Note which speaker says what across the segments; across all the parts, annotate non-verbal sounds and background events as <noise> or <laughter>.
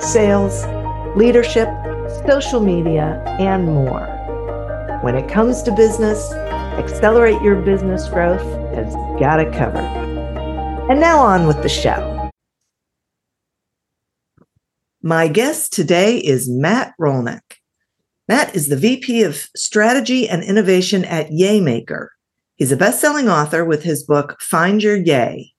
Speaker 1: sales, leadership, social media, and more. When it comes to business, Accelerate Your Business Growth has got it covered. And now on with the show. My guest today is Matt Rolnick. Matt is the VP of Strategy and Innovation at Yaymaker. He's a best-selling author with his book Find Your Yay.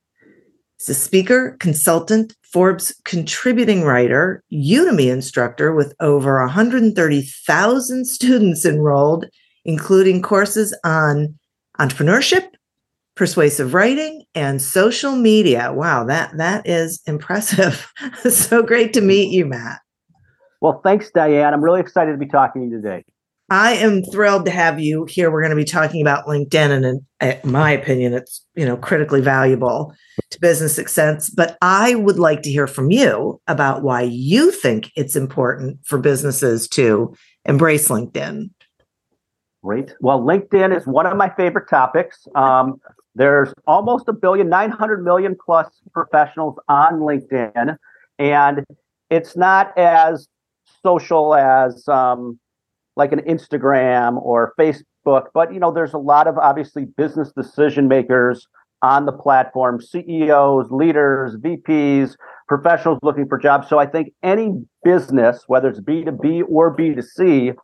Speaker 1: He's a speaker, consultant, Forbes contributing writer, Udemy instructor with over 130,000 students enrolled, including courses on entrepreneurship, persuasive writing, and social media. Wow, that that is impressive. <laughs> so great to meet you, Matt.
Speaker 2: Well, thanks, Diane. I'm really excited to be talking to you today.
Speaker 1: I am thrilled to have you here. We're going to be talking about LinkedIn, and in, my opinion, it's you know critically valuable to business success. But I would like to hear from you about why you think it's important for businesses to embrace LinkedIn.
Speaker 2: Great. Well, LinkedIn is one of my favorite topics. Um, there's almost a billion, 900 million plus professionals on LinkedIn, and it's not as social as um, like an Instagram or Facebook, but you know, there's a lot of obviously business decision makers on the platform, CEOs, leaders, VPs, professionals looking for jobs. So I think any business, whether it's B2B or B2C,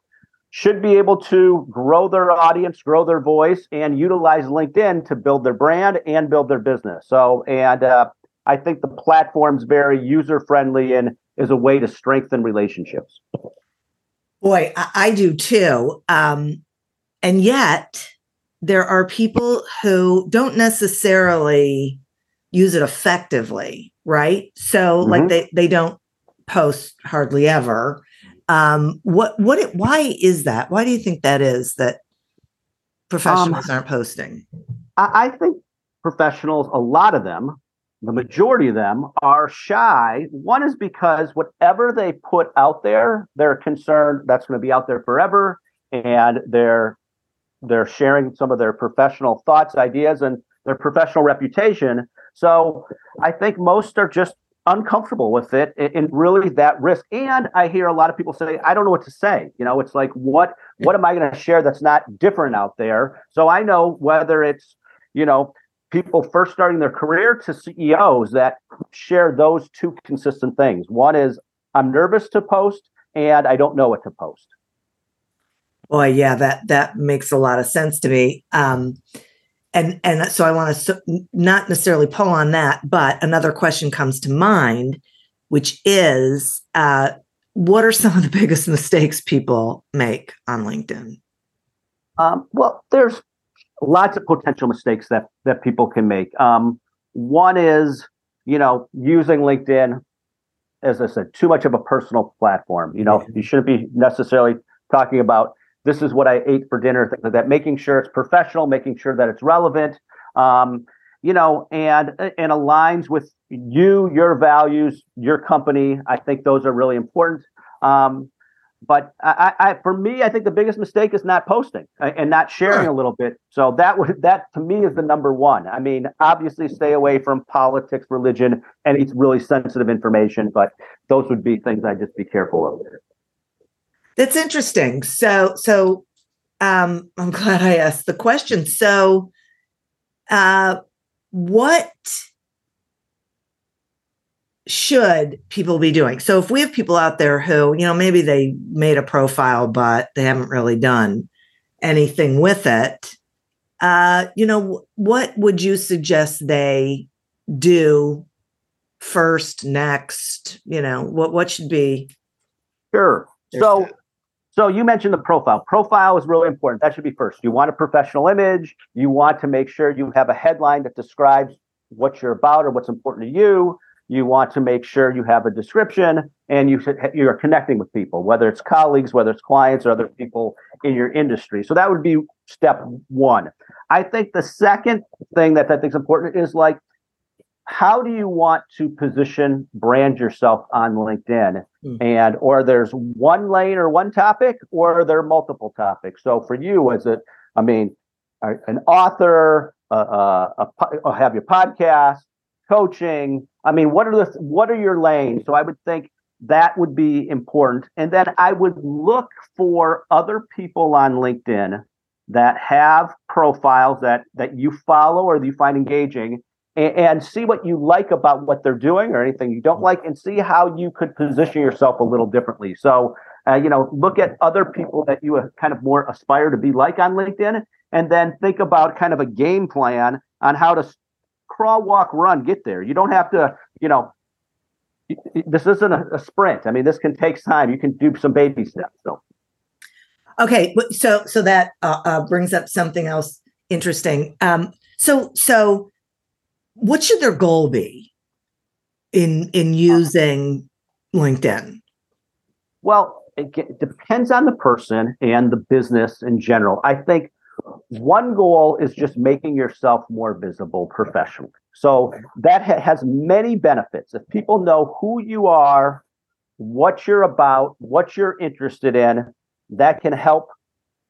Speaker 2: should be able to grow their audience, grow their voice, and utilize LinkedIn to build their brand and build their business. So, and uh, I think the platform's very user friendly and is a way to strengthen relationships.
Speaker 1: Boy, I, I do too. Um, and yet, there are people who don't necessarily use it effectively, right? So, mm-hmm. like they they don't post hardly ever. Um, what what it, why is that? Why do you think that is that professionals um, aren't posting?
Speaker 2: I, I think professionals, a lot of them, the majority of them are shy. One is because whatever they put out there, they're concerned that's going to be out there forever, and they're they're sharing some of their professional thoughts, ideas, and their professional reputation. So I think most are just uncomfortable with it and really that risk. And I hear a lot of people say, I don't know what to say. You know, it's like what what am I going to share that's not different out there? So I know whether it's, you know, people first starting their career to CEOs that share those two consistent things. One is I'm nervous to post and I don't know what to post.
Speaker 1: Boy, yeah, that that makes a lot of sense to me. Um, and and so I want to not necessarily pull on that, but another question comes to mind, which is, uh, what are some of the biggest mistakes people make on LinkedIn?
Speaker 2: Um, well, there's lots of potential mistakes that that people can make. Um, one is, you know, using LinkedIn, as I said, too much of a personal platform. You know, you shouldn't be necessarily talking about this is what I ate for dinner, things like that. Making sure it's professional, making sure that it's relevant, um, you know, and and aligns with you, your values, your company. I think those are really important. Um, but I, I, for me, I think the biggest mistake is not posting and not sharing a little bit. So that would that to me is the number one. I mean, obviously, stay away from politics, religion, any really sensitive information. But those would be things I'd just be careful of.
Speaker 1: That's interesting. So, so um, I'm <laughs> glad I asked the question. So, uh, what should people be doing? So if we have people out there who, you know, maybe they made a profile, but they haven't really done anything with it, uh, you know, what would you suggest they do first, next? You know, what what should be?
Speaker 2: Sure. So so you mentioned the profile. Profile is really important. That should be first. You want a professional image. You want to make sure you have a headline that describes what you're about or what's important to you You want to make sure you have a description and you you're connecting with people, whether it's colleagues, whether it's clients, or other people in your industry. So that would be step one. I think the second thing that I think is important is like, how do you want to position, brand yourself on LinkedIn? Mm. And or there's one lane or one topic, or there are multiple topics. So for you, is it? I mean, an author, uh, uh, a, have your podcast, coaching. I mean, what are the what are your lanes? So I would think that would be important. And then I would look for other people on LinkedIn that have profiles that that you follow or that you find engaging and, and see what you like about what they're doing or anything you don't like and see how you could position yourself a little differently. So uh, you know, look at other people that you kind of more aspire to be like on LinkedIn, and then think about kind of a game plan on how to crawl, walk, run, get there. You don't have to, you know, this isn't a, a sprint. I mean, this can take time. You can do some baby steps. So,
Speaker 1: okay, so so that uh, uh, brings up something else interesting. Um, so so, what should their goal be in in using LinkedIn?
Speaker 2: Well, it depends on the person and the business in general. I think one goal is just making yourself more visible professionally. So that ha- has many benefits. If people know who you are, what you're about, what you're interested in, that can help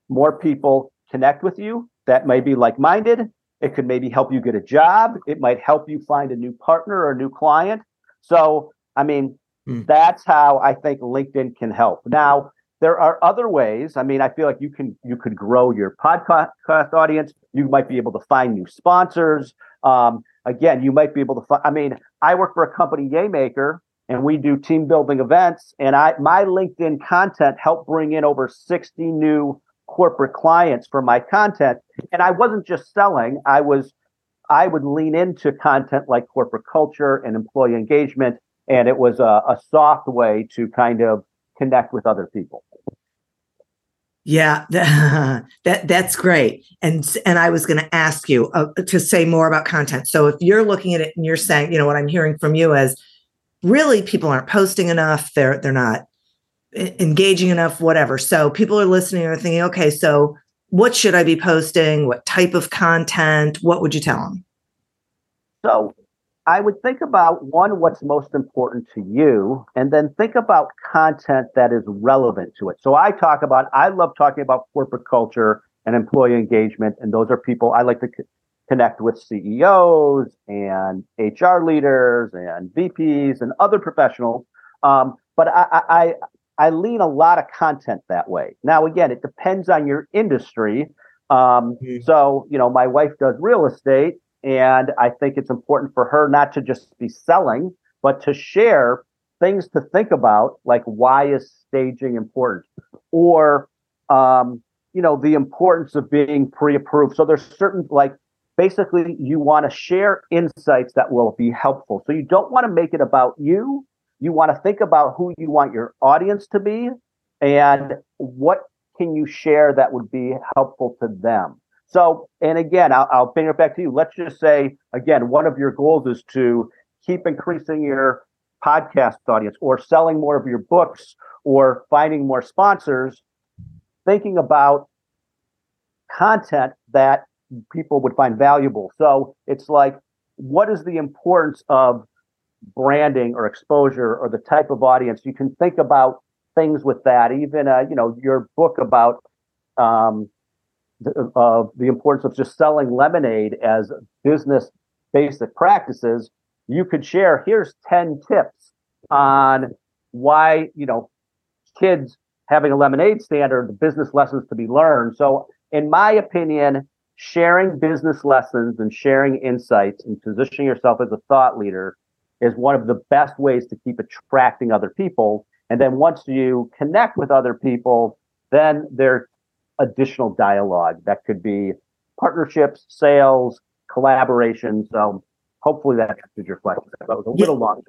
Speaker 2: more people connect with you that may be like minded. It could maybe help you get a job. It might help you find a new partner or a new client. So, I mean, mm. that's how I think LinkedIn can help. Now, there are other ways. I mean, I feel like you can you could grow your podcast audience. You might be able to find new sponsors. Um, again, you might be able to find. I mean, I work for a company, Yaymaker, and we do team building events. And I my LinkedIn content helped bring in over sixty new corporate clients for my content. And I wasn't just selling. I was I would lean into content like corporate culture and employee engagement, and it was a, a soft way to kind of connect with other people.
Speaker 1: Yeah, <laughs> that that's great. And and I was going to ask you uh, to say more about content. So if you're looking at it and you're saying, you know, what I'm hearing from you is really people aren't posting enough, they're they're not engaging enough, whatever. So people are listening and thinking, okay, so what should I be posting? What type of content? What would you tell them?
Speaker 2: So I would think about one, what's most important to you, and then think about content that is relevant to it. So I talk about, I love talking about corporate culture and employee engagement. And those are people I like to c- connect with CEOs and HR leaders and VPs and other professionals. Um, but I, I, I lean a lot of content that way. Now, again, it depends on your industry. Um, mm-hmm. So, you know, my wife does real estate and I think it's important for her not to just be selling, but to share things to think about, like why is staging important? Or, um, you know, the importance of being pre approved. So there's certain, like, basically, you want to share insights that will be helpful. So you don't want to make it about you. You want to think about who you want your audience to be and what can you share that would be helpful to them. So, and again, I'll, I'll bring it back to you. Let's just say, again, one of your goals is to keep increasing your podcast audience or selling more of your books or finding more sponsors, thinking about content that people would find valuable. So it's like, what is the importance of branding or exposure or the type of audience? You can think about things with that. Even, uh, you know, your book about um, of uh, the importance of just selling lemonade as business basic practices, you could share here's 10 tips on why, you know, kids having a lemonade stand are the business lessons to be learned. So, in my opinion, sharing business lessons and sharing insights and positioning yourself as a thought leader is one of the best ways to keep attracting other people. And then once you connect with other people, then there additional dialogue that could be partnerships, sales, collaboration. So hopefully that answers your question. That was a little long.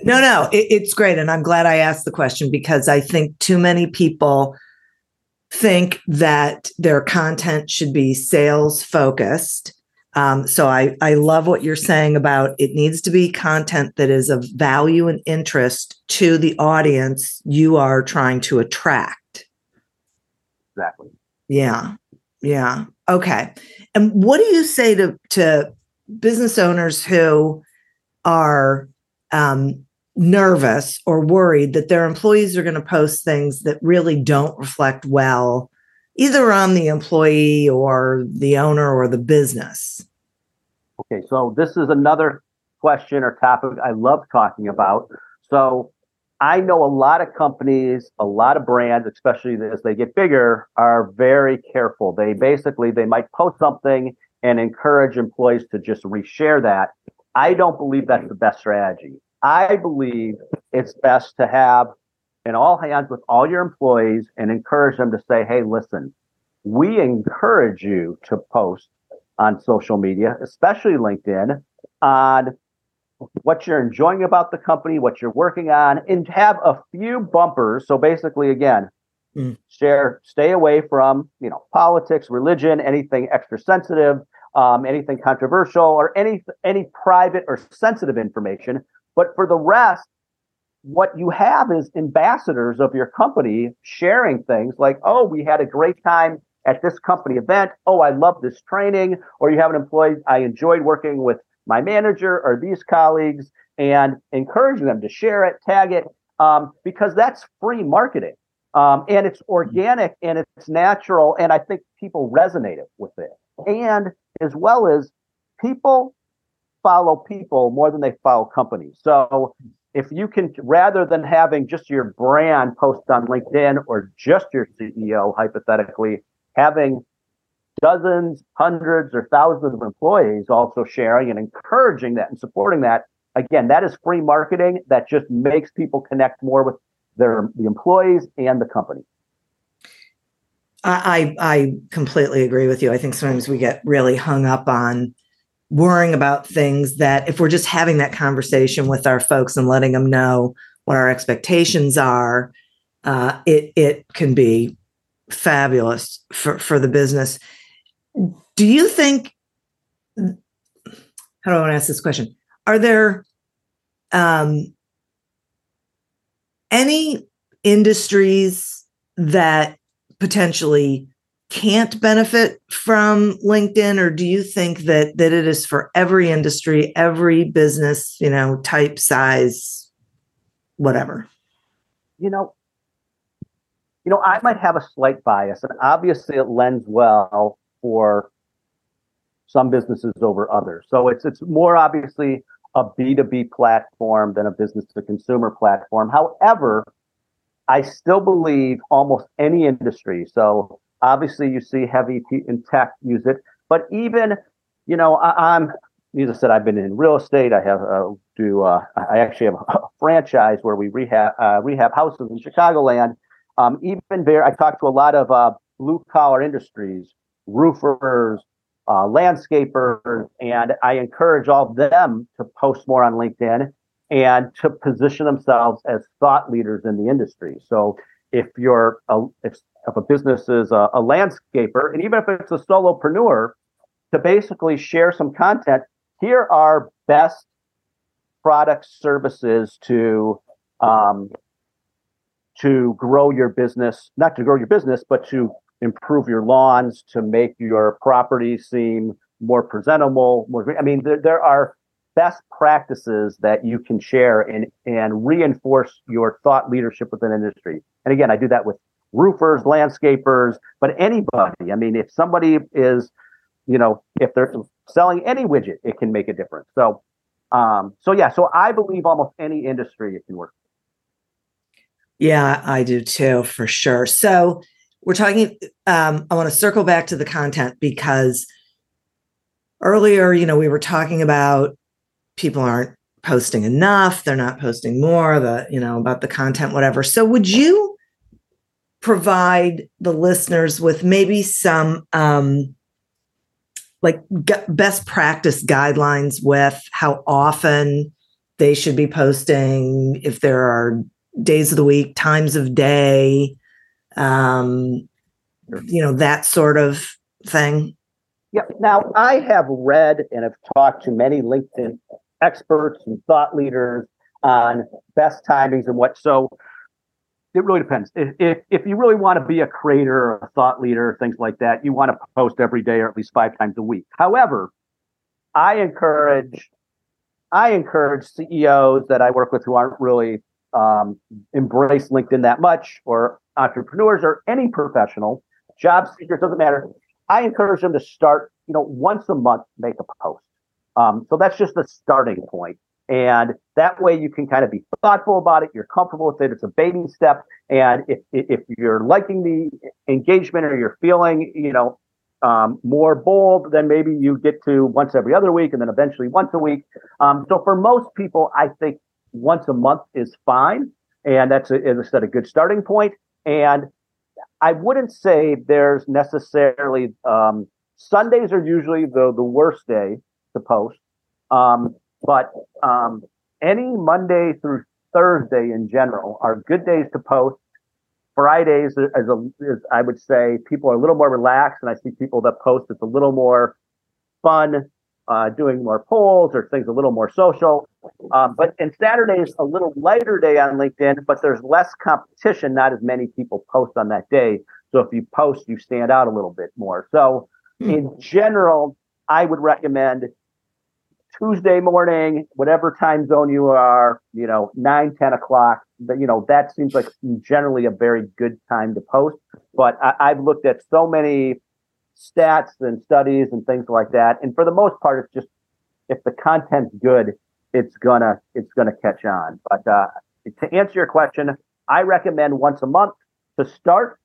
Speaker 1: no, no, it, it's great. And I'm glad I asked the question because I think too many people think that their content should be sales focused. Um, so I, I love what you're saying about it needs to be content that is of value and interest to the audience you are trying to attract.
Speaker 2: Exactly.
Speaker 1: Yeah. Yeah. Okay. And what do you say to to business owners who are um, nervous or worried that their employees are going to post things that really don't reflect well either on the employee or the owner or the business?
Speaker 2: Okay, so this is another question or topic I love talking about. So I know a lot of companies, a lot of brands, especially as they get bigger, are very careful. They basically they might post something and encourage employees to just reshare that. I don't believe that's the best strategy. I believe it's best to have an all hands with all your employees and encourage them to say, hey, listen, we encourage you to post on social media, especially LinkedIn, on what you're enjoying about the company, what you're working on, and have a few bumpers. So basically, again, mm. share, stay away from you know politics, religion, anything extra sensitive, um, anything controversial, or any any private or sensitive information. But for the rest, what you have is ambassadors of your company sharing things like, oh, we had a great time at this company event. Oh, I love this training. Or you have an employee, I enjoyed working with my manager or these colleagues and encouraging them to share it, tag it, um, because that's free marketing. Um, and it's organic and it's natural. And I think people resonate with it. And as well as people follow people more than they follow companies. So if you can, rather than having just your brand post on LinkedIn or just your CEO, hypothetically, having dozens, hundreds, or thousands of employees also sharing and encouraging that and supporting that. Again, that is free marketing that just makes people connect more with their the employees and the company.
Speaker 1: I I completely agree with you. I think sometimes we get really hung up on worrying about things that if we're just having that conversation with our folks and letting them know what our expectations are, uh, it it can be fabulous for for the business. Do you think? How do I want to ask this question? Are there um, any industries that potentially can't benefit from LinkedIn, or do you think that that it is for every industry, every business, you know, type, size, whatever?
Speaker 2: You know, you know, I might have a slight bias, and obviously it lends well for some businesses over others. So it's it's more obviously a B2B platform than a business to consumer platform. However, I still believe almost any industry. So obviously you see heavy in tech use it, but even, you know, I, am as I said, I've been in real estate. I have uh, do uh, I actually have a franchise where we rehab uh, rehab houses in Chicagoland um, even there, I talked to a lot of uh, blue collar industries, roofers, uh, landscapers, and I encourage all of them to post more on LinkedIn and to position themselves as thought leaders in the industry. So if you're a, if, if a business is a, a landscaper, and even if it's a solopreneur, to basically share some content. Here are best products, services to um, to grow your business, not to grow your business, but to improve your lawns, to make your property seem more presentable, more I mean, there, there are best practices that you can share and and reinforce your thought leadership within industry. And again, I do that with roofers, landscapers, but anybody. I mean, if somebody is, you know, if they're selling any widget, it can make a difference. So um, so yeah, so I believe almost any industry it can work.
Speaker 1: Yeah, I do too, for sure. So we're talking, um, I want to circle back to the content because earlier, you know, we were talking about people aren't posting enough, they're not posting more, the, you know, about the content, whatever. So would you provide the listeners with maybe some um like g- best practice guidelines with how often they should be posting if there are days of the week, times of day, um, you know, that sort of thing?
Speaker 2: Yeah. Now, I have read and have talked to many LinkedIn experts and thought leaders on best timings and what. So it really depends. If, if, if you really want to be a creator or a thought leader, things like that, you want to post every day or at least five times a week. However, I encourage I encourage CEOs that I work with who aren't really um, embrace LinkedIn that much, or entrepreneurs, or any professional, job seekers, doesn't matter. I encourage them to start, you know, once a month, make a post. Um, so that's just the starting point. And that way you can kind of be thoughtful about it. You're comfortable with it. It's a baby step. And if, if you're liking the engagement or you're feeling, you know, um, more bold, then maybe you get to once every other week and then eventually once a week. Um, so for most people, I think once a month is fine. And that's, a, as I said, a good starting point. And I wouldn't say there's necessarily um, Sundays are usually the the worst day to post, um, but um, any Monday through Thursday in general are good days to post. Fridays, as a, as I would say, people are a little more relaxed, and I see people that post it's a little more fun, uh, doing more polls or things a little more social. Um, but and Saturday is a little lighter day on LinkedIn, but there's less competition. Not as many people post on that day. So if you post, you stand out a little bit more. So hmm. in general, I would recommend Tuesday morning, whatever time zone you are, you know, nine, 10 o'clock, you know, that seems like generally a very good time to post. But I, I've looked at so many stats and studies and things like that. And for the most part, it's just if the content's good, it's gonna it's gonna catch on. But uh, to answer your question, I recommend once a month to start.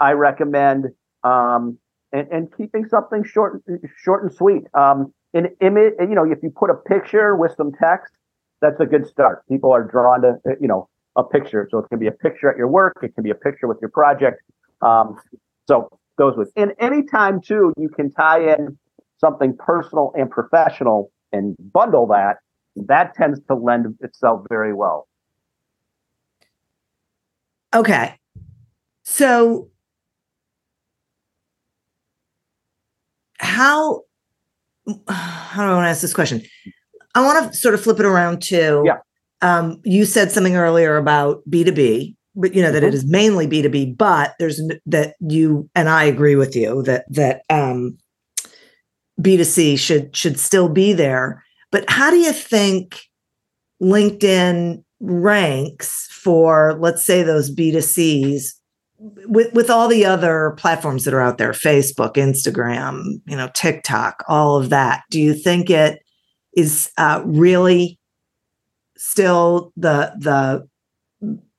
Speaker 2: I recommend um, and, and keeping something short short and sweet. Um, an image, you know, if you put a picture with some text, that's a good start. People are drawn to, you know, a picture. So it can be a picture at your work. It can be a picture with your project. Um, so goes with, and anytime too, you can tie in something personal and professional and bundle that. That tends to lend itself very well.
Speaker 1: Okay. So how how do I want to ask this question? I want to sort of flip it around to
Speaker 2: yeah.
Speaker 1: Um, you said something earlier about B2B, but you know, that it mm-hmm. mainly B2B, but there's that you and I agree with you that that um B2C should should still be there. But how do you think LinkedIn ranks for let's say those B2Cs with with all the other platforms that are out there facebook instagram you know tiktok all of that do you think it is uh, really still the the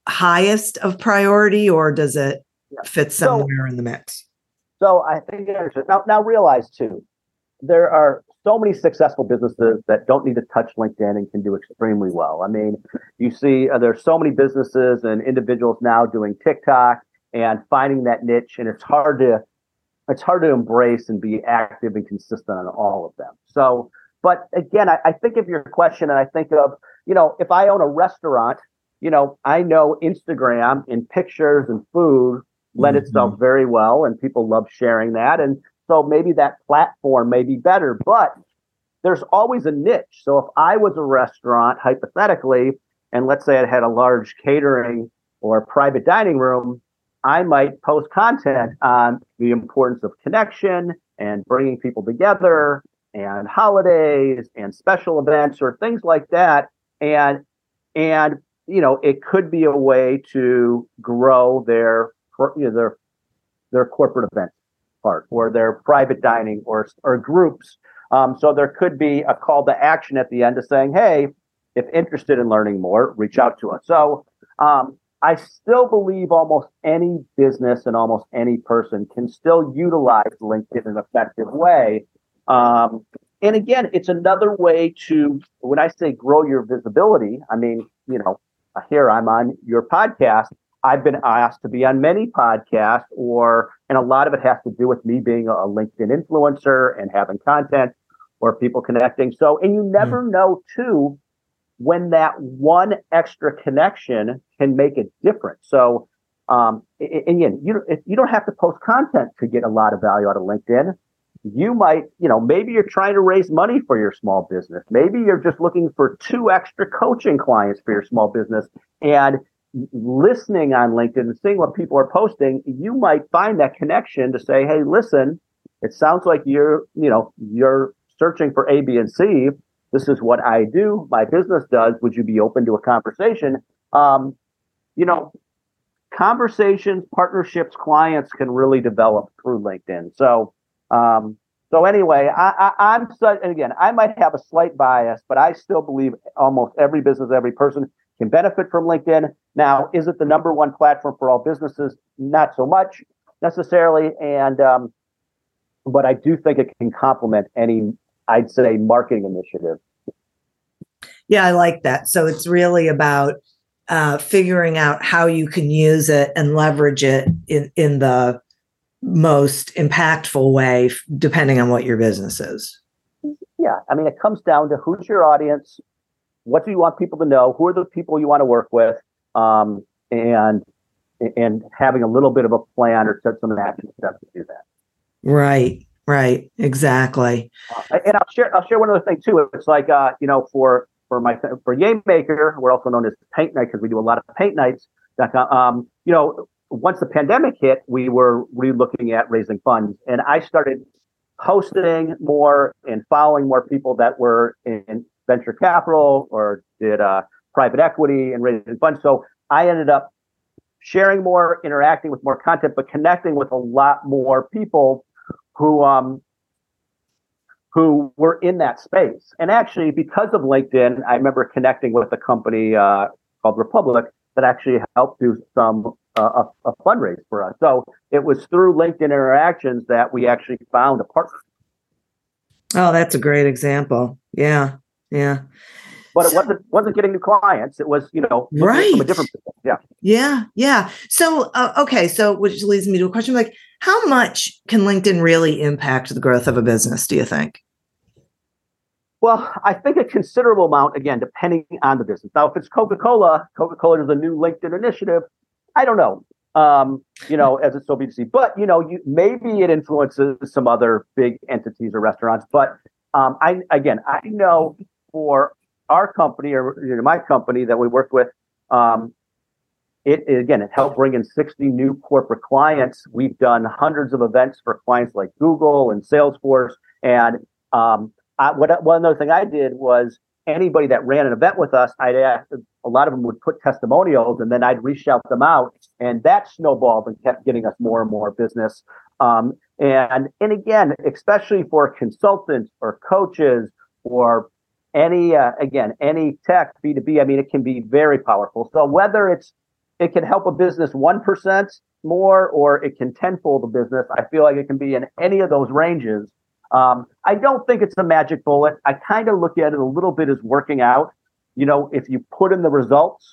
Speaker 1: highest of priority or does it fit somewhere so, in the mix?
Speaker 2: So i think now, now realize too there are so many successful businesses that don't need to touch linkedin and can do extremely well. I mean you see uh, there's so many businesses and individuals now doing tiktok and finding that niche and it's hard to it's hard to embrace and be active and consistent on all of them. So but again I, I think of your question and i think of you know, if I own a restaurant, you know, I know Instagram and pictures and food lend mm-hmm. itself very well and people love sharing that. And so maybe that platform may be better, but there's always a niche. So if I was a restaurant, hypothetically, and let's say I had a large catering or private dining room, I might post content on the importance of connection and bringing people together and holidays and special events or things like that and and you know it could be a way to grow their you know their their corporate event part or their private dining or or groups. Um, so there could be a call to action at the end of saying hey if interested in learning more reach out to us. So um, i still believe almost any business and almost any person can still utilize linkedin in an effective way. Um, and again, it's another way to, when I say grow your visibility, I mean, you know, here I'm on your podcast. I've been asked to be on many podcasts, or, and a lot of it has to do with me being a LinkedIn influencer and having content or people connecting. So, and you never mm. know too when that one extra connection can make a difference. So, um, and again, you, you don't have to post content to get a lot of value out of LinkedIn you might, you know, maybe you're trying to raise money for your small business. Maybe you're just looking for two extra coaching clients for your small business. And listening on LinkedIn and seeing what people are posting, you might find that connection to say, hey, listen, it sounds like you're, you know, you're searching for A, B, and C. This is what I do. My business does. Would you be open to a conversation? Um, you know, conversations, partnerships, clients can really develop through LinkedIn. So, um, so anyway, I, I, am and again, I might have a slight bias, but I still believe almost every business, every person can benefit from LinkedIn. Now, is it the number one platform for all businesses? Not so much necessarily, and um, but I do think it can complement any, I'd say, marketing initiative.
Speaker 1: Yeah, I like that. So it's really about uh, figuring out how you can use it and leverage it in, in the most impactful way, depending on what your business is.
Speaker 2: Yeah, I mean, it comes down to who's your audience, what do you want people to know, who are the people you want to work with, um, and and having a little bit of a plan or set some action steps to do that.
Speaker 1: Right, right, exactly.
Speaker 2: Uh, and I'll share I'll share one other thing too. It's like uh, you know, for for my for Yaymaker, we're also known as Paint Night because we do a lot of paint nights. Um, you know, once the pandemic hit, we were re-looking at raising funds, and I started hosting more and following more people that were in venture capital or did uh, private equity and raising funds. So I ended up sharing more, interacting with more content, but connecting with a lot more people who um, who were in that space. And actually, because of LinkedIn, I remember connecting with a company uh, called Republic that actually helped do some uh, a, a, fundraise for us. So it was through LinkedIn interactions that we actually found a partner.
Speaker 1: Oh, that's a great example. Yeah, yeah.
Speaker 2: But it wasn't wasn't getting new clients. It was you know
Speaker 1: right
Speaker 2: from a different yeah
Speaker 1: yeah yeah. So uh, okay, so which leads me to a question like how much can LinkedIn really impact the growth of a business, do you think?
Speaker 2: Well, I think a considerable amount, again, depending on the business. Now, if it's Coca Cola, Coca Cola is a new LinkedIn initiative. I don't know, um, you know, as it's so B2C, but, you know, you, maybe it influences some other big entities or restaurants. But um, I, again, I know for our company or you know, my company that we work with, um, it, it, again, it helped bring in 60 new corporate clients. We've done hundreds of events for clients like Google and Salesforce. And um, I, what one other thing I did was anybody that ran an event with us, I'd ask, a lot of them would put testimonials, and then I'd reshout them out, and that snowballed and kept getting us more and more business. Um, and and again, especially for consultants or coaches or any uh, again any tech B two B, I mean, it can be very powerful. So whether it's it can help a business 1% more or it can tenfold the business. I feel like it can be in any of those ranges. Um, I don't think it's a magic bullet. I kind of look at it a little bit as working out. You know, if you put in the results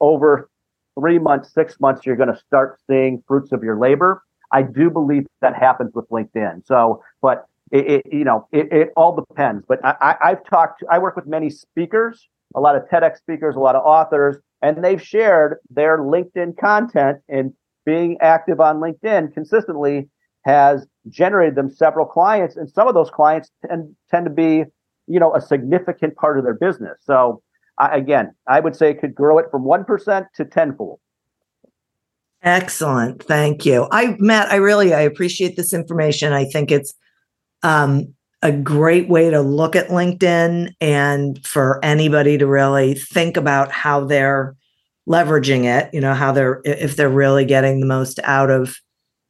Speaker 2: over three months, six months, you're going to start seeing fruits of your labor. I do believe that happens with LinkedIn. So, but it, it you know, it, it, all depends. But I, I, I've talked, I work with many speakers, a lot of TEDx speakers, a lot of authors, and they've shared their LinkedIn content and being active on LinkedIn consistently has generated them several clients, and some of those clients tend, tend to be, you know, a significant part of their business. So I, again, I would say it could grow it from one percent to tenfold.
Speaker 1: Excellent, thank you. I Matt, I really I appreciate this information. I think it's um, a great way to look at LinkedIn and for anybody to really think about how they're leveraging it, you know, how they're, if they're really getting the most out of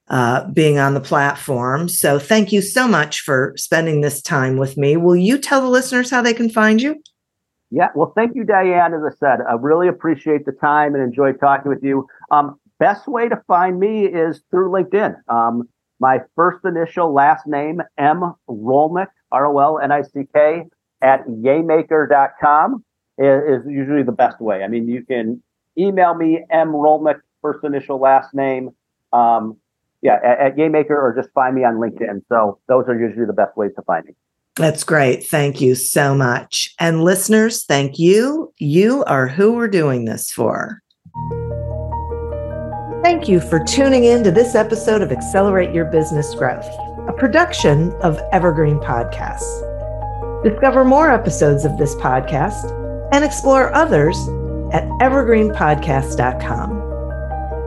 Speaker 1: uh, being on the platform. So thank you so much for spending this time with me. Will you tell the listeners how they can find you?
Speaker 2: Yeah, well, thank you, Diane. As I said, I really appreciate the time and enjoy talking with you. Um, best way to find me is through LinkedIn. Um, my first initial last name, M. Rolnick, R O L N I C K, at yaymaker.com is, is usually the best way. I mean, you can email me, M. Rolnick, first initial last name. Um, yeah, at, at Yaymaker or just find me on LinkedIn. So those are usually the best ways to find me.
Speaker 1: That's great. Thank you so much. And listeners, thank you. You are who we're doing this for. Thank you for tuning in to this episode of Accelerate Your Business Growth, a production of Evergreen Podcasts. Discover more episodes of this podcast and explore others at evergreenpodcast.com.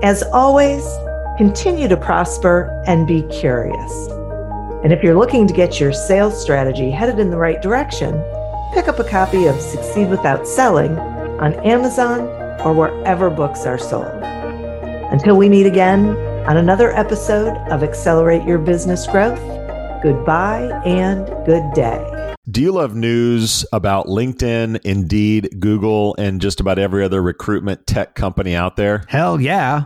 Speaker 1: As always, continue to prosper and be curious. And if you're looking to get your sales strategy headed in the right direction, pick up a copy of Succeed Without Selling on Amazon or wherever books are sold. Until we meet again on another episode of Accelerate Your Business Growth, goodbye and good day.
Speaker 3: Do you love news about LinkedIn, Indeed, Google, and just about every other recruitment tech company out there?
Speaker 4: Hell yeah.